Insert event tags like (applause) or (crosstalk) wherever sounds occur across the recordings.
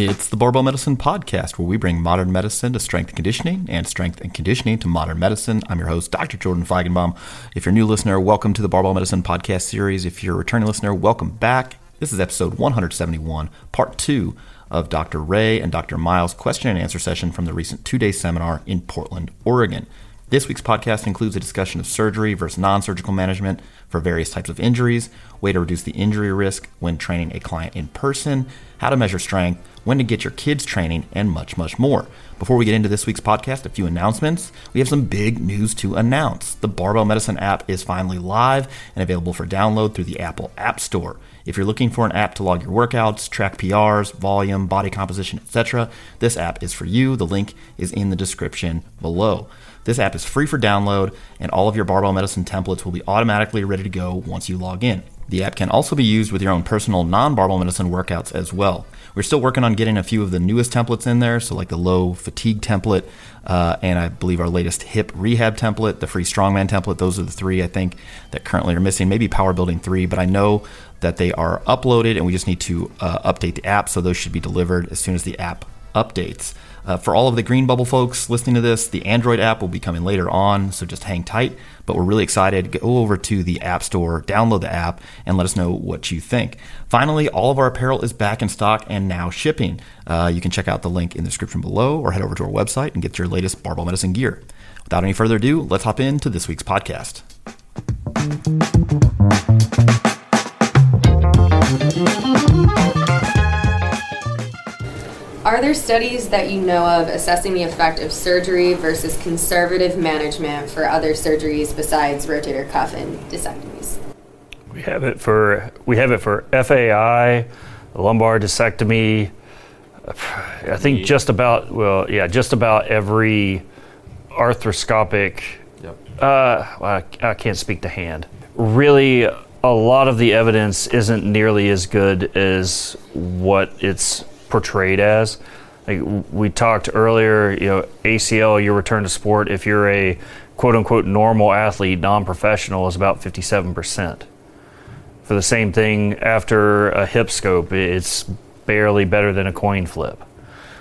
It's the Barbell Medicine Podcast, where we bring modern medicine to strength and conditioning and strength and conditioning to modern medicine. I'm your host, Dr. Jordan Feigenbaum. If you're a new listener, welcome to the Barbell Medicine Podcast series. If you're a returning listener, welcome back. This is episode 171, part two of Dr. Ray and Dr. Miles' question and answer session from the recent two day seminar in Portland, Oregon. This week's podcast includes a discussion of surgery versus non surgical management for various types of injuries, way to reduce the injury risk when training a client in person, how to measure strength, when to get your kids training, and much, much more. Before we get into this week's podcast, a few announcements. We have some big news to announce. The Barbell Medicine app is finally live and available for download through the Apple App Store. If you're looking for an app to log your workouts, track PRs, volume, body composition, etc., this app is for you. The link is in the description below. This app is free for download, and all of your barbell medicine templates will be automatically ready to go once you log in. The app can also be used with your own personal non barbell medicine workouts as well. We're still working on getting a few of the newest templates in there, so like the low fatigue template, uh, and I believe our latest hip rehab template, the free strongman template. Those are the three I think that currently are missing. Maybe Power Building 3, but I know that they are uploaded and we just need to uh, update the app, so those should be delivered as soon as the app updates. Uh, for all of the Green Bubble folks listening to this, the Android app will be coming later on, so just hang tight. But we're really excited. Go over to the App Store, download the app, and let us know what you think. Finally, all of our apparel is back in stock and now shipping. Uh, you can check out the link in the description below or head over to our website and get your latest barbell medicine gear. Without any further ado, let's hop into this week's podcast. Are there studies that you know of assessing the effect of surgery versus conservative management for other surgeries besides rotator cuff and discectomies? We have it for we have it for FAI, lumbar discectomy. I think just about well, yeah, just about every arthroscopic. Yep. Uh, well, I, I can't speak to hand. Really, a lot of the evidence isn't nearly as good as what it's portrayed as. Like we talked earlier, you know, ACL, your return to sport, if you're a quote unquote normal athlete, non professional, is about 57%. For the same thing, after a hip scope, it's barely better than a coin flip.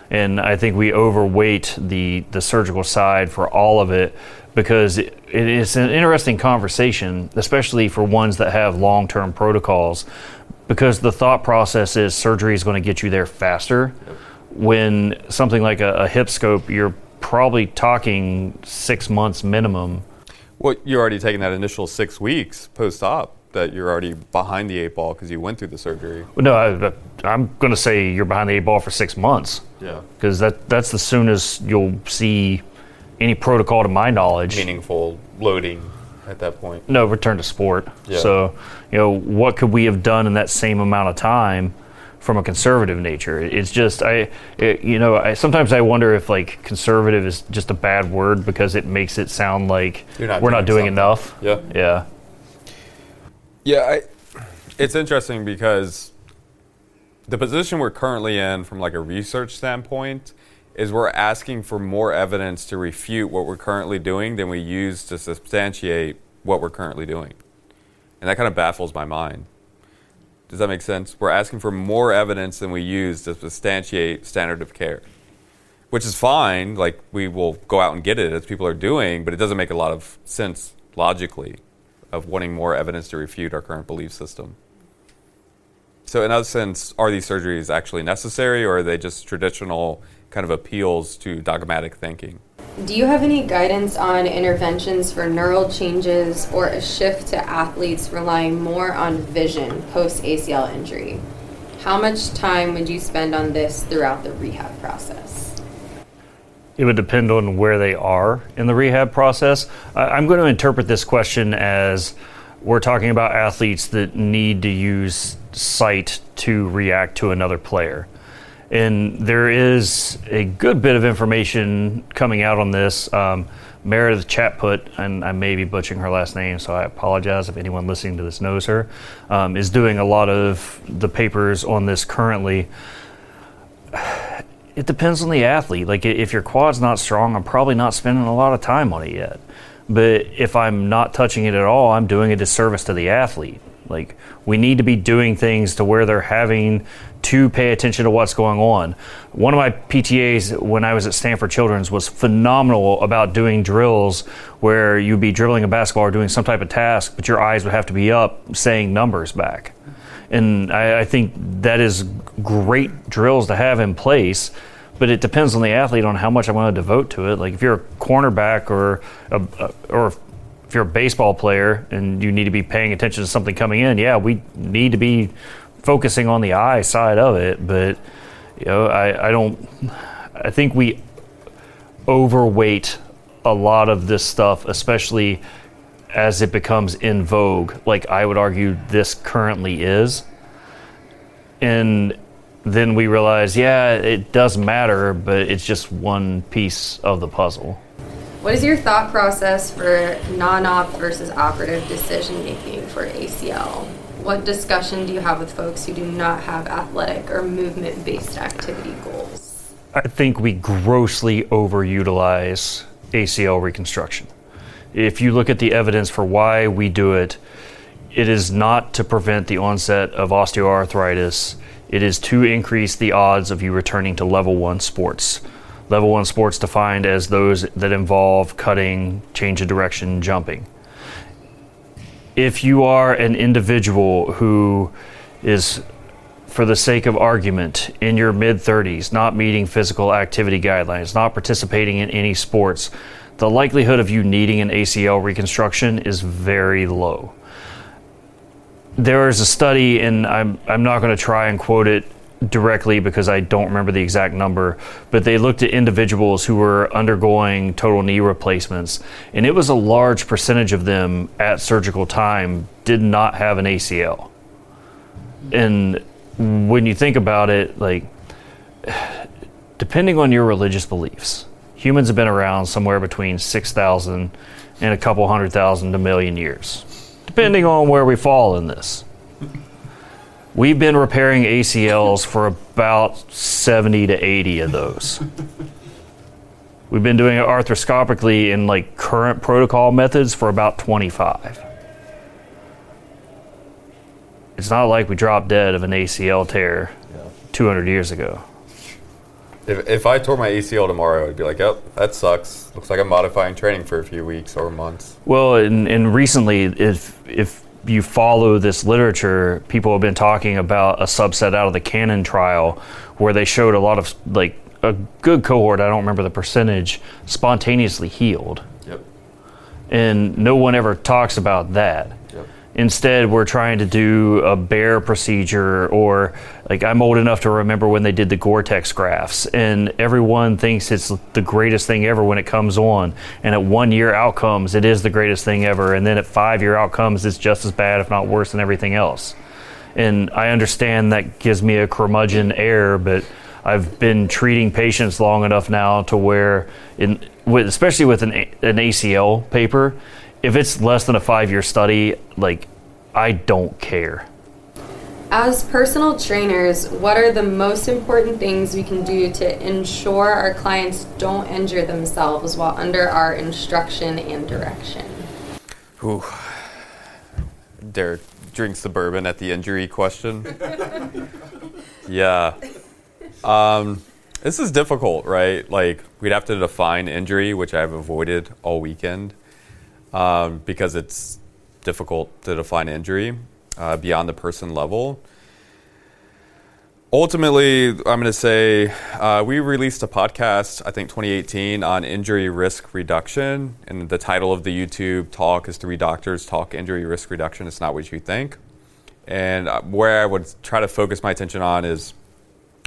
And I think we overweight the, the surgical side for all of it because it, it is an interesting conversation, especially for ones that have long term protocols because the thought process is surgery is going to get you there faster. When something like a, a hip scope, you're probably talking six months minimum. Well, you're already taking that initial six weeks post op that you're already behind the eight ball because you went through the surgery. No, I, am going to say you're behind the eight ball for six months. Yeah. Because that, that's the soonest you'll see any protocol, to my knowledge. Meaningful loading at that point. No, return to sport. Yeah. So, you know, what could we have done in that same amount of time from a conservative nature? It's just I, it, you know, I sometimes I wonder if like conservative is just a bad word because it makes it sound like You're not we're not doing doing something. enough. Yeah. Yeah. Yeah, I, it's interesting because the position we're currently in, from like a research standpoint, is we're asking for more evidence to refute what we're currently doing than we use to substantiate what we're currently doing, and that kind of baffles my mind. Does that make sense? We're asking for more evidence than we use to substantiate standard of care, which is fine. Like we will go out and get it as people are doing, but it doesn't make a lot of sense logically of wanting more evidence to refute our current belief system. So, in that sense, are these surgeries actually necessary, or are they just traditional kind of appeals to dogmatic thinking? Do you have any guidance on interventions for neural changes or a shift to athletes relying more on vision post ACL injury? How much time would you spend on this throughout the rehab process? It would depend on where they are in the rehab process. I- I'm going to interpret this question as we're talking about athletes that need to use sight to react to another player. And there is a good bit of information coming out on this. Um, Meredith Chaput, and I may be butchering her last name, so I apologize if anyone listening to this knows her, um, is doing a lot of the papers on this currently. It depends on the athlete. Like, if your quad's not strong, I'm probably not spending a lot of time on it yet. But if I'm not touching it at all, I'm doing a disservice to the athlete. Like, we need to be doing things to where they're having to pay attention to what's going on. One of my PTAs when I was at Stanford Children's was phenomenal about doing drills where you'd be dribbling a basketball or doing some type of task, but your eyes would have to be up saying numbers back. And I, I think that is great drills to have in place but it depends on the athlete on how much I want to devote to it. Like if you're a cornerback or a, or if you're a baseball player and you need to be paying attention to something coming in, yeah, we need to be focusing on the eye side of it. But you know, I, I don't. I think we overweight a lot of this stuff, especially as it becomes in vogue. Like I would argue this currently is, and then we realize, yeah, it does matter, but it's just one piece of the puzzle. What is your thought process for non-op versus operative decision making for ACL? What discussion do you have with folks who do not have athletic or movement-based activity goals? I think we grossly overutilize ACL reconstruction. If you look at the evidence for why we do it, it is not to prevent the onset of osteoarthritis it is to increase the odds of you returning to level one sports. Level one sports defined as those that involve cutting, change of direction, jumping. If you are an individual who is, for the sake of argument, in your mid 30s, not meeting physical activity guidelines, not participating in any sports, the likelihood of you needing an ACL reconstruction is very low. There is a study, and I'm, I'm not going to try and quote it directly because I don't remember the exact number, but they looked at individuals who were undergoing total knee replacements, and it was a large percentage of them at surgical time did not have an ACL. And when you think about it, like, (sighs) depending on your religious beliefs, humans have been around somewhere between 6,000 and a couple hundred thousand to million years depending on where we fall in this. We've been repairing ACLs for about 70 to 80 of those. We've been doing it arthroscopically in like current protocol methods for about 25. It's not like we dropped dead of an ACL tear 200 years ago. If, if I tore my ACL tomorrow, I'd be like, "Yep, that sucks. Looks like I'm modifying training for a few weeks or months." Well, and, and recently, if if you follow this literature, people have been talking about a subset out of the KANON trial where they showed a lot of like a good cohort. I don't remember the percentage spontaneously healed. Yep. And no one ever talks about that. Instead, we're trying to do a BEAR procedure, or like I'm old enough to remember when they did the Gore-Tex grafts, and everyone thinks it's the greatest thing ever when it comes on. And at one-year outcomes, it is the greatest thing ever, and then at five-year outcomes, it's just as bad, if not worse, than everything else. And I understand that gives me a curmudgeon air, but I've been treating patients long enough now to where, in, especially with an, an ACL paper, if it's less than a five year study, like I don't care. As personal trainers, what are the most important things we can do to ensure our clients don't injure themselves while under our instruction and direction? Ooh. Derek drinks the bourbon at the injury question. (laughs) yeah. Um, this is difficult, right? Like, we'd have to define injury, which I've avoided all weekend um, because it's difficult to define injury uh, beyond the person level. Ultimately, I'm going to say uh, we released a podcast, I think 2018, on injury risk reduction. And the title of the YouTube talk is Three Doctors Talk Injury Risk Reduction. It's not what you think. And uh, where I would try to focus my attention on is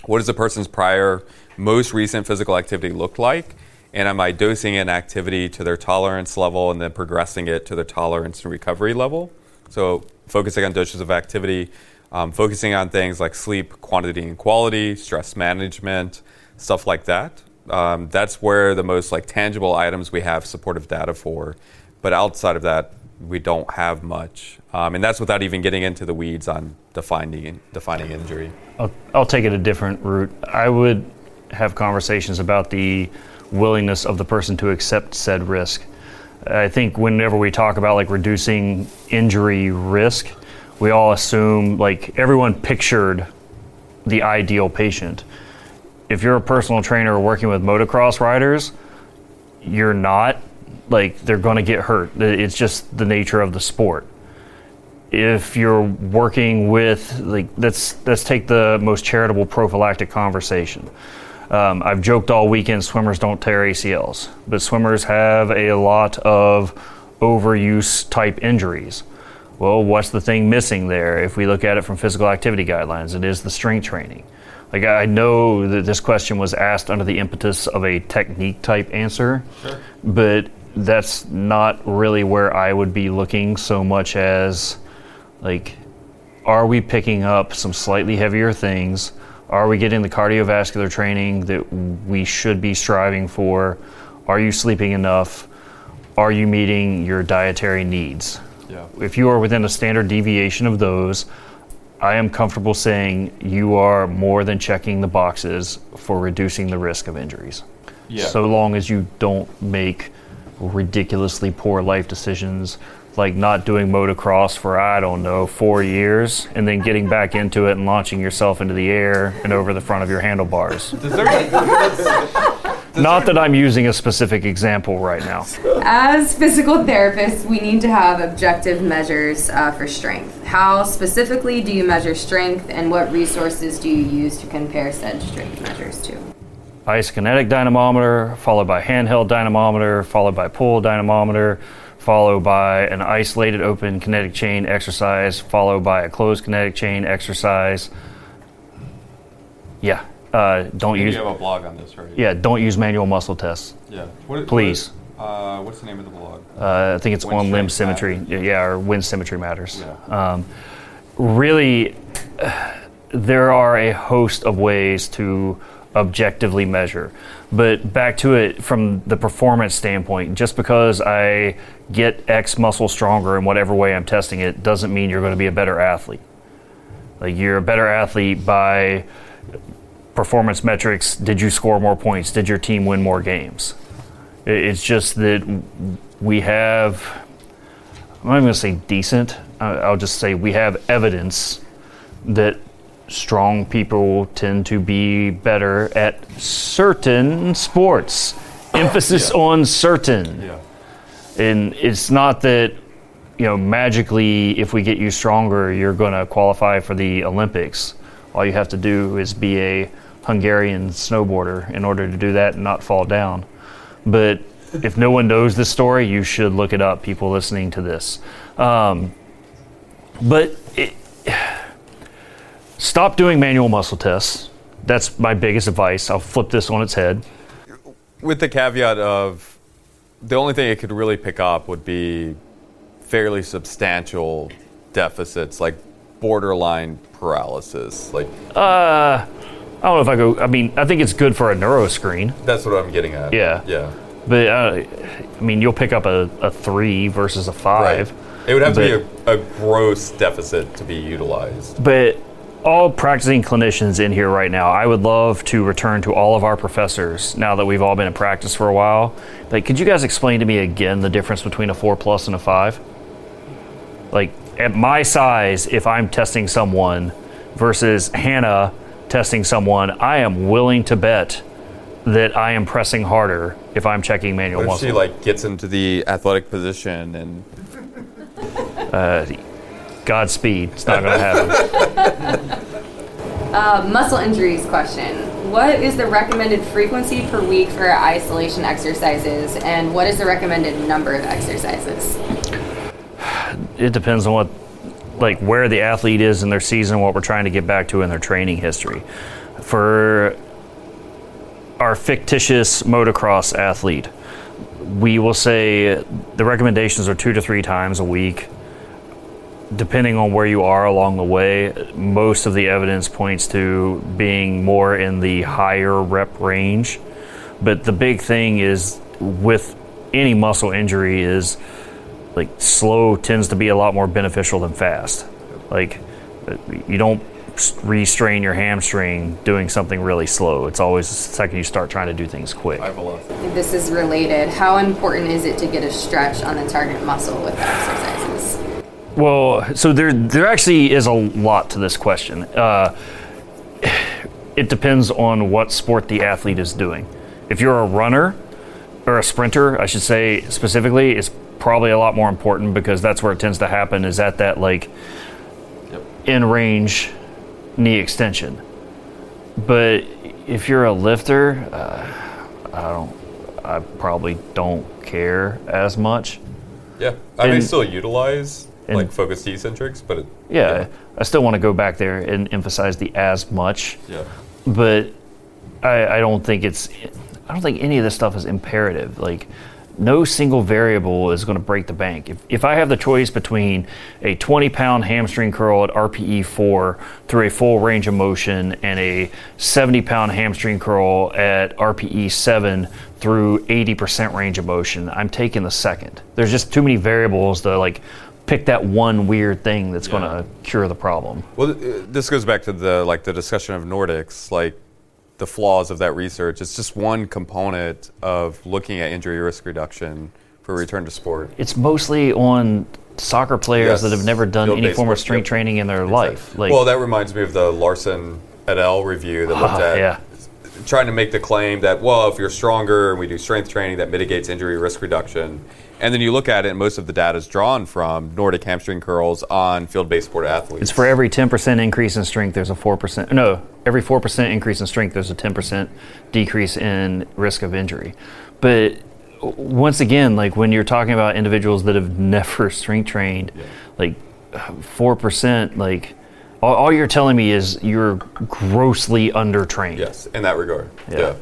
what does a person's prior, most recent physical activity look like? And am I dosing an activity to their tolerance level and then progressing it to their tolerance and recovery level? So focusing on doses of activity, um, focusing on things like sleep quantity and quality, stress management, stuff like that. Um, that's where the most like tangible items we have supportive data for. But outside of that, we don't have much, um, and that's without even getting into the weeds on defining defining injury. I'll, I'll take it a different route. I would have conversations about the willingness of the person to accept said risk. I think whenever we talk about like reducing injury risk, we all assume like everyone pictured the ideal patient. If you're a personal trainer working with motocross riders, you're not like they're going to get hurt. It's just the nature of the sport. If you're working with like let's let's take the most charitable prophylactic conversation. Um, I've joked all weekend swimmers don't tear ACLs, but swimmers have a lot of overuse type injuries. Well, what's the thing missing there? If we look at it from physical activity guidelines, it is the strength training. Like I know that this question was asked under the impetus of a technique type answer, sure. but that's not really where I would be looking so much as like are we picking up some slightly heavier things? Are we getting the cardiovascular training that we should be striving for? Are you sleeping enough? Are you meeting your dietary needs? Yeah. If you are within a standard deviation of those, I am comfortable saying you are more than checking the boxes for reducing the risk of injuries. Yeah. So long as you don't make ridiculously poor life decisions like not doing motocross for I don't know four years, and then getting back into it and launching yourself into the air and over the front of your handlebars. (laughs) not that I'm using a specific example right now. As physical therapists, we need to have objective measures uh, for strength. How specifically do you measure strength, and what resources do you use to compare said strength measures to? isokinetic dynamometer, followed by handheld dynamometer, followed by pull dynamometer, followed by an isolated open kinetic chain exercise, followed by a closed kinetic chain exercise. Yeah, uh, don't use. You have a blog on this, right? Yeah, don't use manual muscle tests. Yeah, what, please. What, uh, what's the name of the blog? Uh, I think it's on limb symmetry. Matters. Yeah, or wind symmetry matters. Yeah. Um, really, (sighs) there are a host of ways to objectively measure. But back to it from the performance standpoint, just because I get X muscle stronger in whatever way I'm testing it doesn't mean you're going to be a better athlete. Like you're a better athlete by performance metrics. Did you score more points? Did your team win more games? It's just that we have, I'm not even going to say decent, I'll just say we have evidence that strong people tend to be better at certain sports. Emphasis yeah. on certain. Yeah. And it's not that, you know, magically, if we get you stronger, you're going to qualify for the Olympics. All you have to do is be a Hungarian snowboarder in order to do that and not fall down. But if no one knows this story, you should look it up, people listening to this. Um, but it, Stop doing manual muscle tests. That's my biggest advice. I'll flip this on its head. With the caveat of the only thing it could really pick up would be fairly substantial deficits, like borderline paralysis. Like, uh, I don't know if I go. I mean, I think it's good for a neuro screen. That's what I'm getting at. Yeah, yeah. But uh, I mean, you'll pick up a, a three versus a five. Right. It would have but, to be a, a gross deficit to be utilized. But all practicing clinicians in here right now, I would love to return to all of our professors now that we've all been in practice for a while. Like, could you guys explain to me again the difference between a four plus and a five? Like, at my size, if I'm testing someone versus Hannah testing someone, I am willing to bet that I am pressing harder if I'm checking manual what muscle. She like gets into the athletic position and. Uh, Godspeed. It's not going to happen. (laughs) Uh, muscle injuries question. What is the recommended frequency per week for isolation exercises, and what is the recommended number of exercises? It depends on what, like, where the athlete is in their season, what we're trying to get back to in their training history. For our fictitious motocross athlete, we will say the recommendations are two to three times a week depending on where you are along the way, most of the evidence points to being more in the higher rep range. But the big thing is with any muscle injury is like slow tends to be a lot more beneficial than fast. Like you don't restrain your hamstring doing something really slow. It's always the second you start trying to do things quick. This is related. How important is it to get a stretch on the target muscle with exercises? Well, so there there actually is a lot to this question. Uh, it depends on what sport the athlete is doing. If you're a runner or a sprinter, I should say specifically, it's probably a lot more important because that's where it tends to happen. Is at that like in range knee extension. But if you're a lifter, uh, I don't. I probably don't care as much. Yeah, I may still utilize and- like focused eccentrics, but it, Yeah, I still want to go back there and emphasize the as much. yeah. but I, I don't think it's I don't think any of this stuff is imperative. Like no single variable is going to break the bank. If, if I have the choice between a 20 pound hamstring curl at RPE 4 through a full range of motion and a 70 pound hamstring curl at RPE 7 through 80% range of motion, I'm taking the second. There's just too many variables to like pick that one weird thing that's going to cure the problem. Well, th- this goes back to the like the discussion of Nordics, like the flaws of that research. It's just one component of looking at injury risk reduction for return to sport. it's mostly on soccer players Yes. that have never done any Field-based form of strength yep. training in their life. Like, well, that reminds me of the Lauersen et al. review that looked Ah, at yeah. trying to make the claim that well, if you're stronger and we do strength training, that mitigates injury risk reduction. And then you look at it, and most of the data is drawn from Nordic hamstring curls on field-based sport athletes. it's for every 10% increase in strength, there's a 4%. No, every 4% increase in strength, there's a 10% decrease in risk of injury. But once again, like when you're talking about individuals that have never (laughs) strength trained, like 4%, like all, all you're telling me is you're grossly undertrained. yes, in that regard. Yeah. yeah.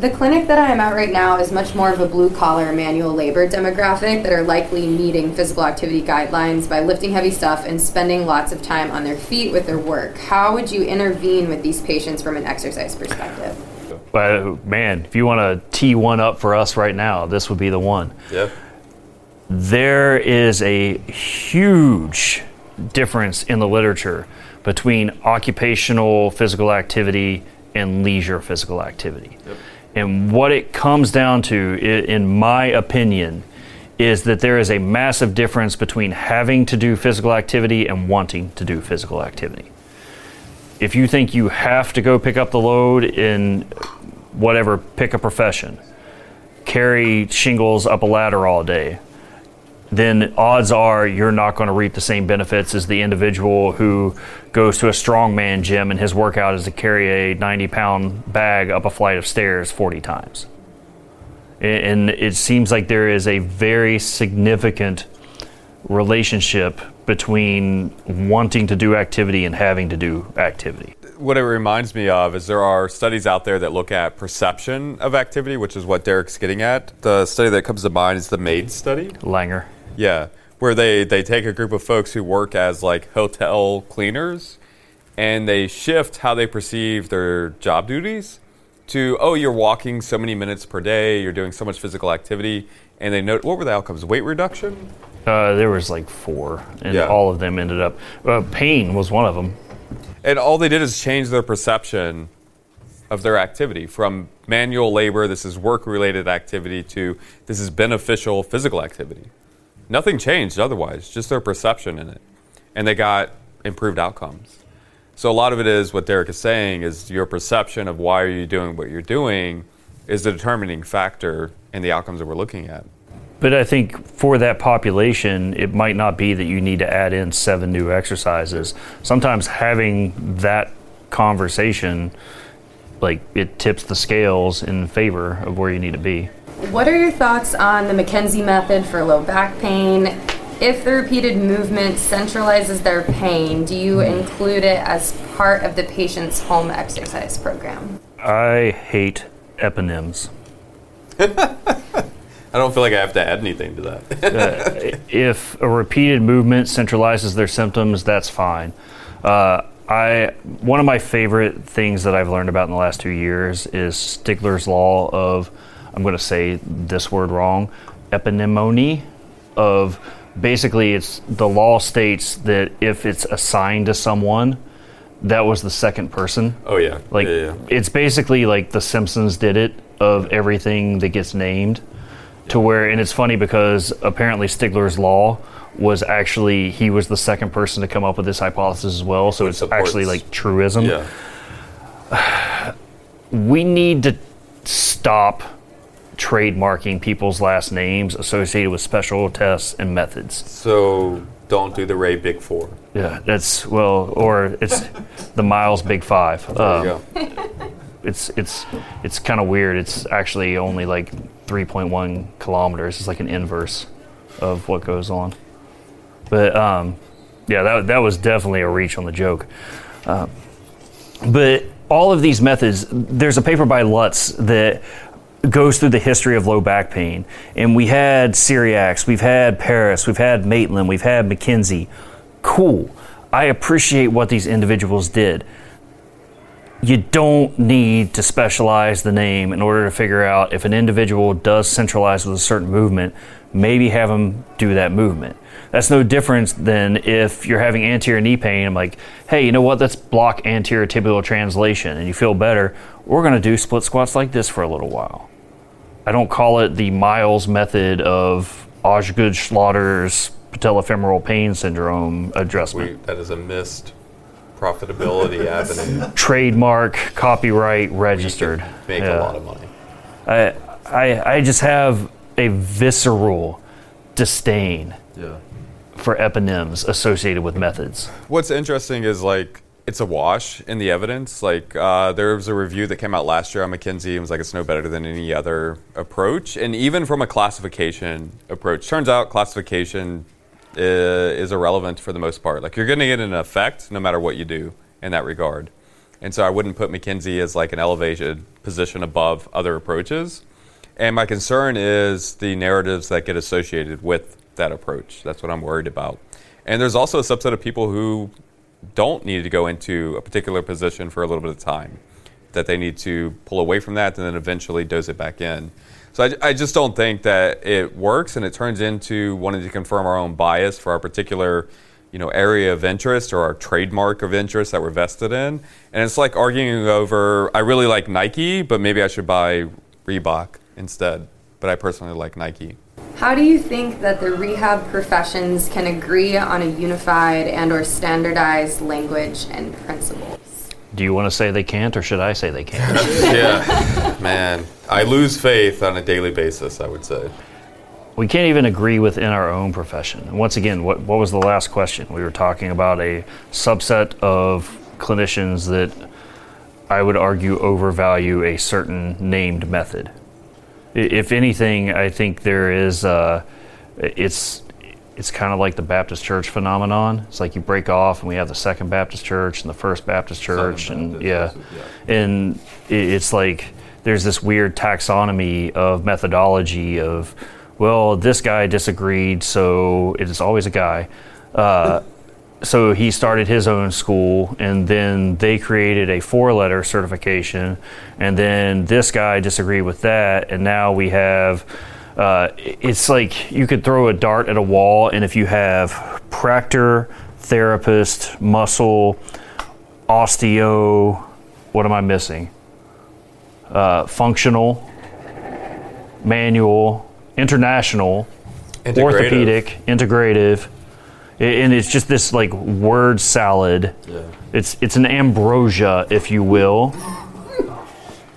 The clinic that I am at right now is much more of a blue collar manual labor demographic that are likely meeting physical activity guidelines by lifting heavy stuff and spending lots of time on their feet with their work. How would you intervene with these patients from an exercise perspective? But man, if you want to tee one up for us right now, this would be the one. Yeah. There is a huge difference in the literature between occupational physical activity and leisure physical activity. And what it comes down to, in my opinion, is that there is a massive difference between having to do physical activity and wanting to do physical activity. If you think you have to go pick up the load in whatever, pick a profession, carry shingles up a ladder all day, then odds are you're not going to reap the same benefits as the individual who goes to a strongman gym and his workout is to carry a 90 pound bag up a flight of stairs 40 times. And it seems like there is a very significant relationship between wanting to do activity and having to do activity. what it reminds me of is there are studies out there that look at perception of activity, which is what Derek's getting at. The study that comes to mind is the MAID study. Langer. Yeah, where they, they take a group of folks who work as like hotel cleaners and they shift how they perceive their job duties to, oh, you're walking so many minutes per day, you're doing so much physical activity. And they note, what were the outcomes? Weight reduction? Uh, there was like four, and Yeah. all of them ended up. Uh, pain was one of them. And all they did is change their perception of their activity from manual labor, this is work related activity, to this is beneficial physical activity. Nothing changed otherwise, just their perception in it. And they got improved outcomes. So a lot of it is what Derek is saying is your perception of why are you doing what you're doing is the determining factor in the outcomes that we're looking at. But I think for that population, it might not be that you need to add in seven new exercises. Sometimes having that conversation, like it tips the scales in favor of where you need to be. What are your thoughts on the McKenzie method for low back pain? If the repeated movement centralizes their pain, do you include it as part of the patient's home exercise program? I hate eponyms. (laughs) I don't feel like I have to add anything to that. Uh, (laughs) if a repeated movement centralizes their symptoms, that's fine. Uh, I one of my favorite things that I've learned about in the last two years is Stigler's law of I'm going to say this word wrong, epimony of basically it's the law states that if it's assigned to someone, that was the second person. oh yeah, Like yeah, yeah. it's basically like The Simpsons did it of everything that gets named, to where and it's funny because apparently Stigler's law was actually he was the second person to come up with this hypothesis as well. So Which it's supports- actually like truism. yeah. (sighs) We need to stop trademarking people's last names associated with special tests and methods. So don't do the Ray Big Four. Yeah, that's well, or it's (laughs) the Miles Big Five. There Um, you go. it's it's it's kind of weird. It's actually only like 3.1 kilometers. It's like an inverse of what goes on. But um, yeah, that that was definitely a reach on the joke. Uh, but all of these methods, there's a paper by Lutz that goes through the history of low back pain, and we had Cyriax, we've had Paris, we've had Maitland, we've had McKenzie. Cool. I appreciate what these individuals did you don't need to specialize the name in order to figure out if an individual does centralize with a certain movement, maybe have them do that movement. That's no different than if you're having anterior knee pain. I'm like, hey, you know what? Let's block anterior tibial translation and you feel better. We're going to do split squats like this for a little while. I don't call it the Miles method of Osgood Schlatter's patellofemoral pain syndrome adjustment. We, that is a missed profitability (laughs) avenue. Trademark, copyright, registered. You make Yeah. a lot of money. I, I, I just have a visceral disdain Yeah. for eponyms associated with methods. What's interesting is like it's a wash in the evidence. Like uh, there was a review that came out last year on McKenzie and was like it's no better than any other approach. And even from a classification approach, turns out classification uh, is irrelevant for the most part. Like you're going to get an effect no matter what you do in that regard. And so I wouldn't put McKenzie as like an elevated position above other approaches. And my concern is the narratives that get associated with that approach. That's what I'm worried about. And there's also a subset of people who don't need to go into a particular position for a little bit of time, that they need to pull away from that and then eventually dose it back in. So I, I just don't think that it works, and it turns into wanting to confirm our own bias for our particular, you know, area of interest or our trademark of interest that we're vested in. And it's like arguing over, I really like Nike, but maybe I should buy Reebok instead. But I personally like Nike. How do you think that the rehab professions can agree on a unified and or standardized language and principles? Do you want to say they can't, or should I say they can't? (laughs) yeah, man, I lose faith on a daily basis. I would say. we can't even agree within our own profession. And once again, what, what was the last question? We were talking about a subset of clinicians that I would argue overvalue a certain named method. If anything, I think there is, uh, it's, it's kind of like the Baptist church phenomenon. It's like you break off, and we have the Second Baptist Church and the First Baptist Church, and yeah, and it's like there's this weird taxonomy of methodology of, well, this guy disagreed, so it is always a guy. Uh, so he started his own school and then they created a four letter certification and then this guy disagreed with that and now we have uh, it's like you could throw a dart at a wall and if you have practor therapist muscle osteo what am i missing uh, functional manual international Integrative. orthopedic integrative and it's just this like word salad Yeah. it's it's an ambrosia if you will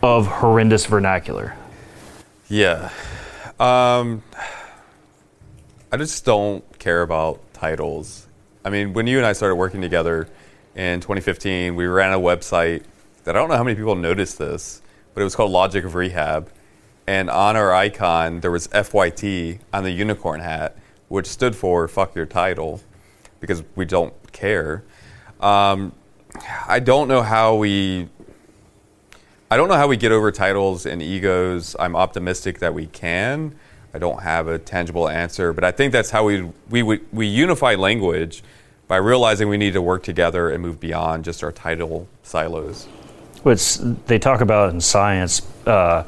of horrendous vernacular Yeah. Um, I just don't care about titles. I mean, when you and I started working together in 2015, we ran a website that I don't know how many people noticed this, but it was called Logic of Rehab. And on our icon, there was FYT on the unicorn hat, which stood for fuck your title, because we don't care. Um, I don't know how we I don't know how we get over titles and egos. I'm optimistic that we can. I don't have a tangible answer, but I think that's how we we we, unify language by realizing we need to work together and move beyond just our title silos. Which they talk about in science uh,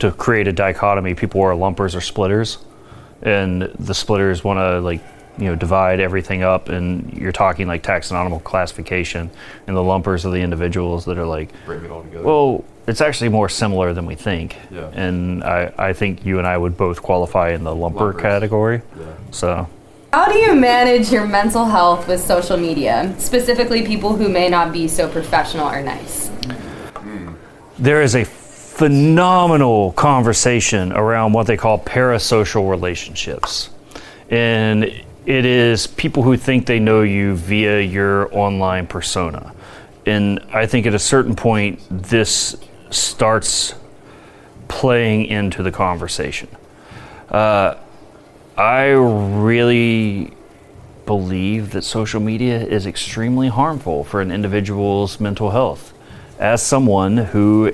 to create a dichotomy. People are lumpers or splitters, and the splitters want to like you know divide everything up, and you're talking like taxonomical classification, and the lumpers are the individuals that are like Bring it all together. Well, it's actually more similar than we think. Yeah. And I, I think you and I would both qualify in the lumper Lumpers. category. Yeah. So How do you manage your mental health with social media, specifically people who may not be so professional or nice? Hmm. there is a phenomenal conversation around what they call parasocial relationships. And it is people who think they know you via your online persona. And I think at a certain point, this starts playing into the conversation. Uh, I really believe that social media is extremely harmful for an individual's mental health. As someone who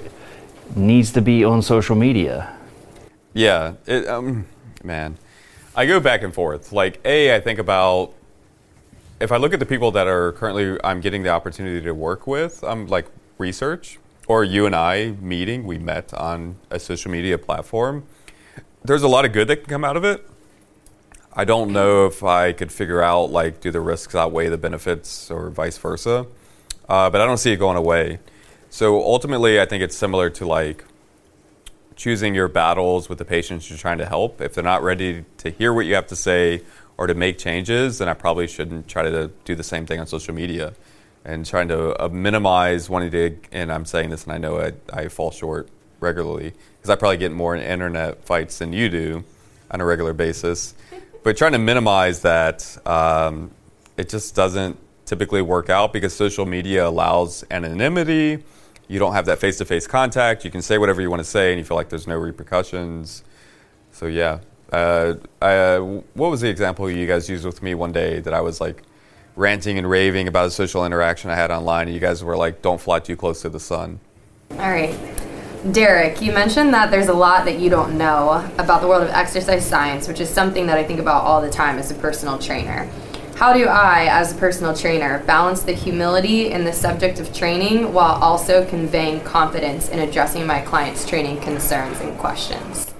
needs to be on social media, Yeah, it, um, man, I go back and forth. Like, a, I think about if I look at the people that are currently I'm getting the opportunity to work with, I'm like research or you and I meeting, we met on a social media platform. There's a lot of good that can come out of it. I don't know if I could figure out like do the risks outweigh the benefits or vice versa, uh, but I don't see it going away. So ultimately, I think it's similar to like choosing your battles with the patients you're trying to help. If they're not ready to hear what you have to say or to make changes, then I probably shouldn't try to do the same thing on social media and trying to uh, minimize wanting to. And I'm saying this, and I know I, I fall short regularly because I probably get more in internet fights than you do on a regular basis. (laughs) But trying to minimize that, um, it just doesn't typically work out because social media allows anonymity. You don't have that face to face contact. You can say whatever you want to say and you feel like there's no repercussions. So, yeah. Uh, I, uh, what was the example you guys used with me one day that I was like ranting and raving about a social interaction I had online? And you guys were like, don't fly too close to the sun. All right. Derek, you mentioned that there's a lot that you don't know about the world of exercise science, which is something that I think about all the time as a personal trainer. How do I, as a personal trainer, balance the humility in the subject of training while also conveying confidence in addressing my clients' training concerns and questions?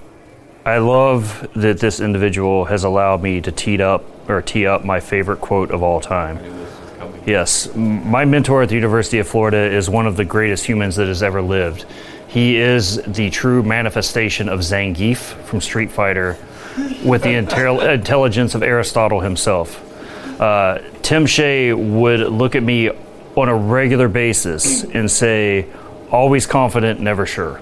I love that this individual has allowed me to tee up or tee up my favorite quote of all time. Yes, my mentor at the University of Florida is one of the greatest humans that has ever lived. He is the true manifestation of Zangief from Street Fighter with the (laughs) intel- intelligence of Aristotle himself. Uh, Tim Shea would look at me on a regular basis and say, always confident, never sure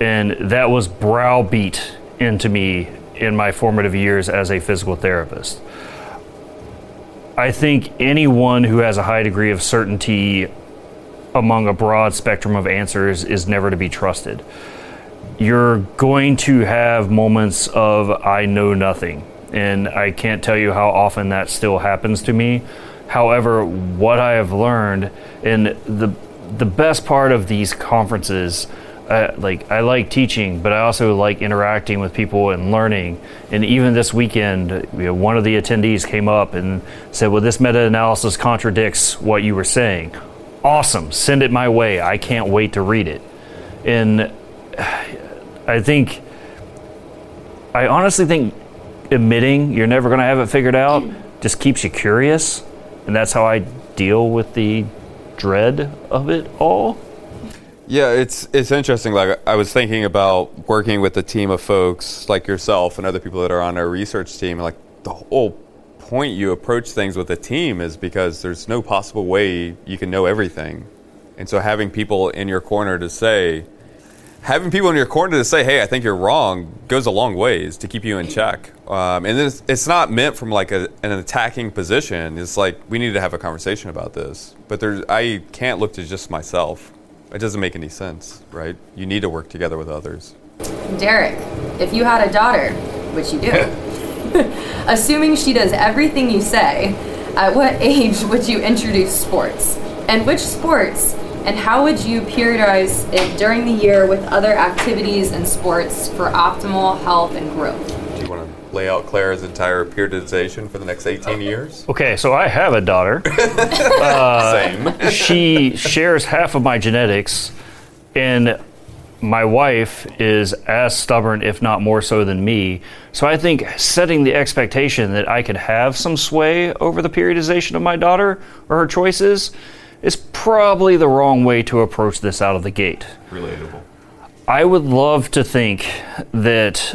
and that was browbeat into me in my formative years as a physical therapist. I think anyone who has a high degree of certainty among a broad spectrum of answers is never to be trusted. You're going to have moments of I know nothing, and I can't tell you how often that still happens to me. However, what I have learned, and the the best part of these conferences uh, like I like teaching, but I also like interacting with people and learning. And even this weekend, you know, one of the attendees came up and said, "Well, this meta-analysis contradicts what you were saying." Awesome, send it my way. I can't wait to read it. And (sighs) I think, I honestly think, admitting you're never going to have it figured out just keeps you curious, and that's how I deal with the dread of it all. Yeah, it's it's interesting. Like I was thinking about working with a team of folks like yourself and other people that are on our research team. Like the whole point you approach things with a team is because there's no possible way you can know everything, and so having people in your corner to say, having people in your corner to say, "Hey, I think you're wrong," goes a long ways to keep you in check. Um, and it's, it's not meant from like a, an attacking position. It's like we need to have a conversation about this. But there's I can't look to just myself. It doesn't make any sense, right? You need to work together with others. Derek, if you had a daughter, which you do, (laughs) assuming she does everything you say, at what age would you introduce sports? And which sports And how would you periodize it during the year with other activities and sports for optimal health and growth? Do you want to lay out Clara's entire periodization for the next 18 years? Okay, so I have a daughter. (laughs) Same. Uh, she shares half of my genetics, and my wife is as stubborn, if not more so, than me. So I think setting the expectation that I could have some sway over the periodization of my daughter or her choices is probably the wrong way to approach this out of the gate. Relatable. I would love to think that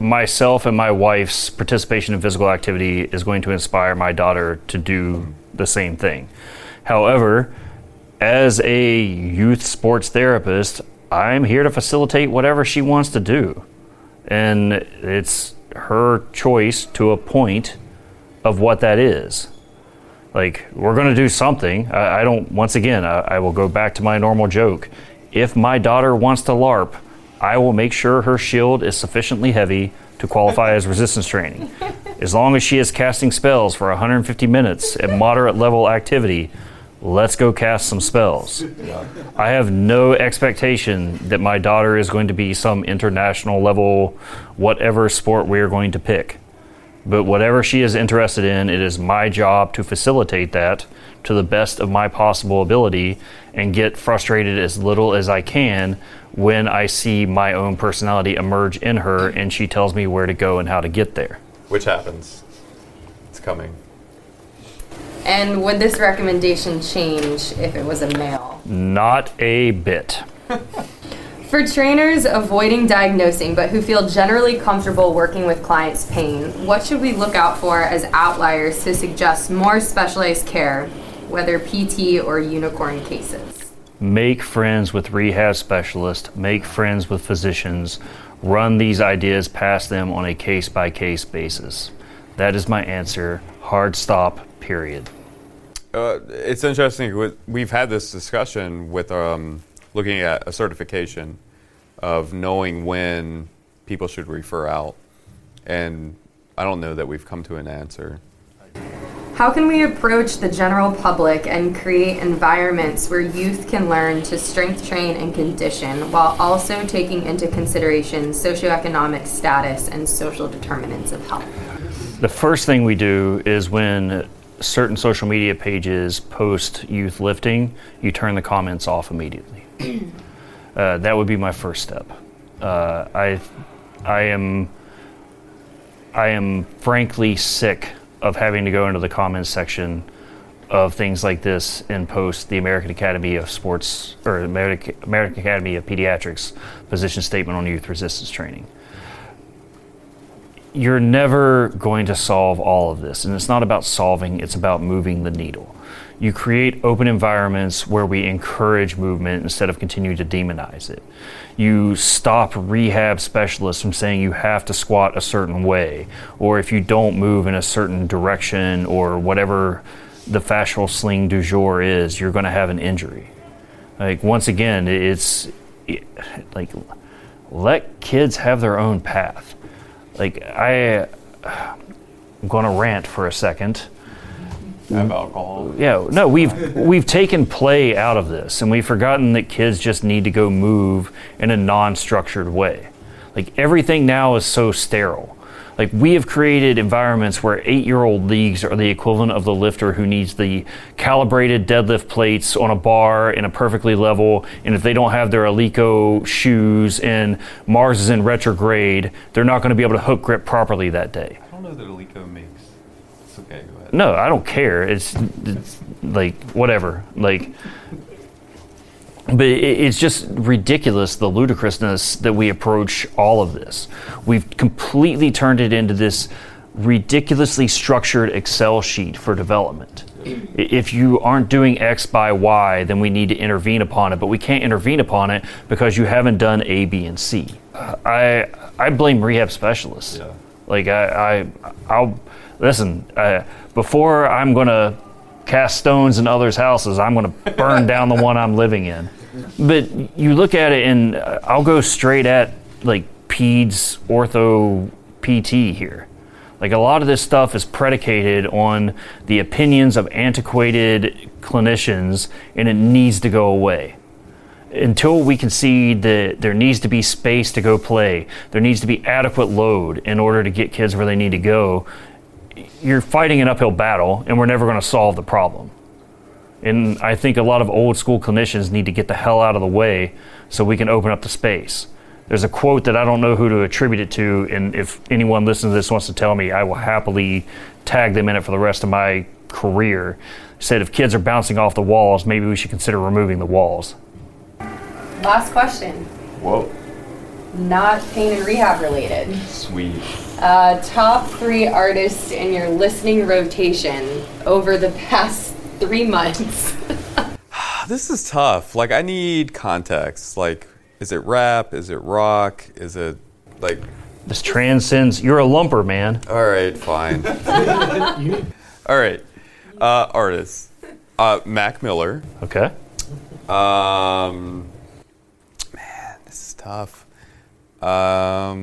myself and my wife's participation in physical activity is going to inspire my daughter to do the same thing. However, as a youth sports therapist, I'm here to facilitate whatever she wants to do. And it's her choice to a point of what that is. Like, we're going to do something. I, I don't, once again, I, I will go back to my normal joke. If my daughter wants to LARP, I will make sure her shield is sufficiently heavy to qualify as resistance training. (laughs) As long as she is casting spells for 150 minutes at moderate level activity, let's go cast some spells. I have no expectation that my daughter is going to be some international level, whatever sport we are going to pick. But whatever she is interested in, it is my job to facilitate that to the best of my possible ability and get frustrated as little as I can when I see my own personality emerge in her and she tells me where to go and how to get there. Which happens. It's coming. And would this recommendation change if it was a male? Not a bit. (laughs) For trainers avoiding diagnosing but who feel generally comfortable working with clients' pain, what should we look out for as outliers to suggest more specialized care, whether PT or unicorn cases? Make friends with rehab specialists, make friends with physicians, run these ideas past them on a case by case basis. That is my answer. Hard stop, period. Uh, it's interesting. We've had this discussion with um, looking at a certification of knowing when people should refer out, and I don't know that we've come to an answer. How can we approach the general public and create environments where youth can learn to strength train and condition while also taking into consideration socioeconomic status and social determinants of health? The first thing we do is when certain social media pages post youth lifting, you turn the comments off immediately. Uh, that would be my first step. Uh, I, I am, I am frankly sick of having to go into the comments section of things like this and post the American Academy of Sports or American, American Academy of Pediatrics position statement on youth resistance training you're never going to solve all of this. And it's not about solving, it's about moving the needle. You create open environments where we encourage movement instead of continue to demonize it. You stop rehab specialists from saying you have to squat a certain way, or if you don't move in a certain direction, or whatever the fascial sling du jour is, you're going to have an injury. Like, once again, it's it, like let kids have their own path like I, I'm going to rant for a second. Have mm. alcohol. Yeah, no, we've we've taken play out of this, and we've forgotten that kids just need to go move in a non-structured way. Like everything now is so sterile. Like we have created environments where eight-year-old leagues are the equivalent of the lifter who needs the calibrated deadlift plates on a bar in a perfectly level, and if they don't have their Eleiko shoes and Mars is in retrograde, they're not going to be able to hook grip properly that day. I don't know that Eleiko makes. Okay. Go ahead. No, I don't care. It's, it's like whatever. Like, but it, it's just ridiculous the ludicrousness that we approach all of this. We've completely turned it into this ridiculously structured Excel sheet for development. If you aren't doing X by Y, then we need to intervene upon it. But we can't intervene upon it because you haven't done A, B, and C. I I blame rehab specialists. Yeah. Like I, I I'll listen. Uh, before I'm gonna cast stones in others' houses, I'm gonna burn down the one I'm living in. But you look at it, and uh, I'll go straight at like peds ortho PT here. Like a lot of this stuff is predicated on the opinions of antiquated clinicians, and it needs to go away. Until we can see that there needs to be space to go play, there needs to be adequate load in order to get kids where they need to go, you're fighting an uphill battle, and we're never going to solve the problem. And I think a lot of old school clinicians need to get the hell out of the way so we can open up the space. There's a quote that I don't know who to attribute it to, and if anyone listening to this wants to tell me, I will happily tag them in it for the rest of my career. It said if kids are bouncing off the walls, maybe we should consider removing the walls. Last question. Whoa. Not pain and rehab related. Sweet. Uh, top three artists in your listening rotation over the past three months. (sighs) This is tough. Like, I need context. Like, is it rap? Is it rock? Is it like? This transcends. You're a lumper, man. All right, fine. (laughs) All right, uh, artists. Uh, Mac Miller. Okay. Um, man, this is tough. Um,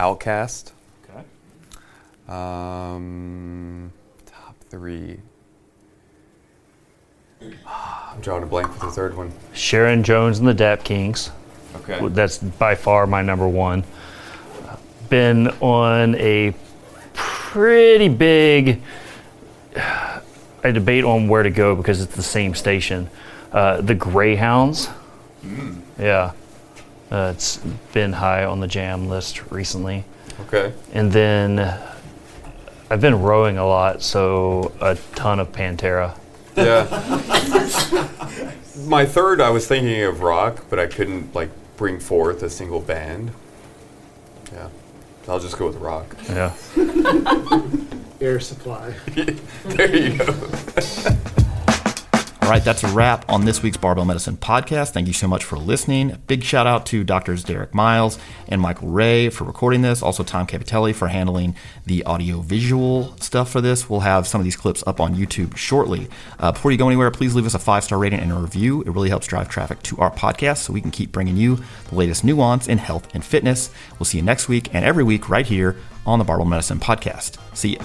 OutKast. Okay. Um, top three. I'm drawing a blank for the third one. Sharon Jones and the Dap Kings. Okay. That's by far my number one. Been on a pretty big a debate on where to go because it's the same station. Uh, the Greyhounds. Yeah. Uh, it's been high on the jam list recently. Okay. And then I've been rowing a lot, so a ton of Pantera. Yeah. (laughs) My third, I was thinking of rock, but I couldn't like bring forth a single band. Yeah. I'll just go with rock. Yeah. Air Supply. (laughs) There you go. (laughs) All right, that's a wrap on this week's Barbell Medicine podcast. Thank you so much for listening. Big shout out to doctors Derek Miles and Michael Ray for recording this. Also, Tom Capitelli for handling the audio visual stuff for this. We'll have some of these clips up on YouTube shortly. Uh, before you go anywhere, please leave us a five star rating and a review. It really helps drive traffic to our podcast so we can keep bringing you the latest nuance in health and fitness. We'll see you next week and every week right here on the Barbell Medicine podcast. See ya.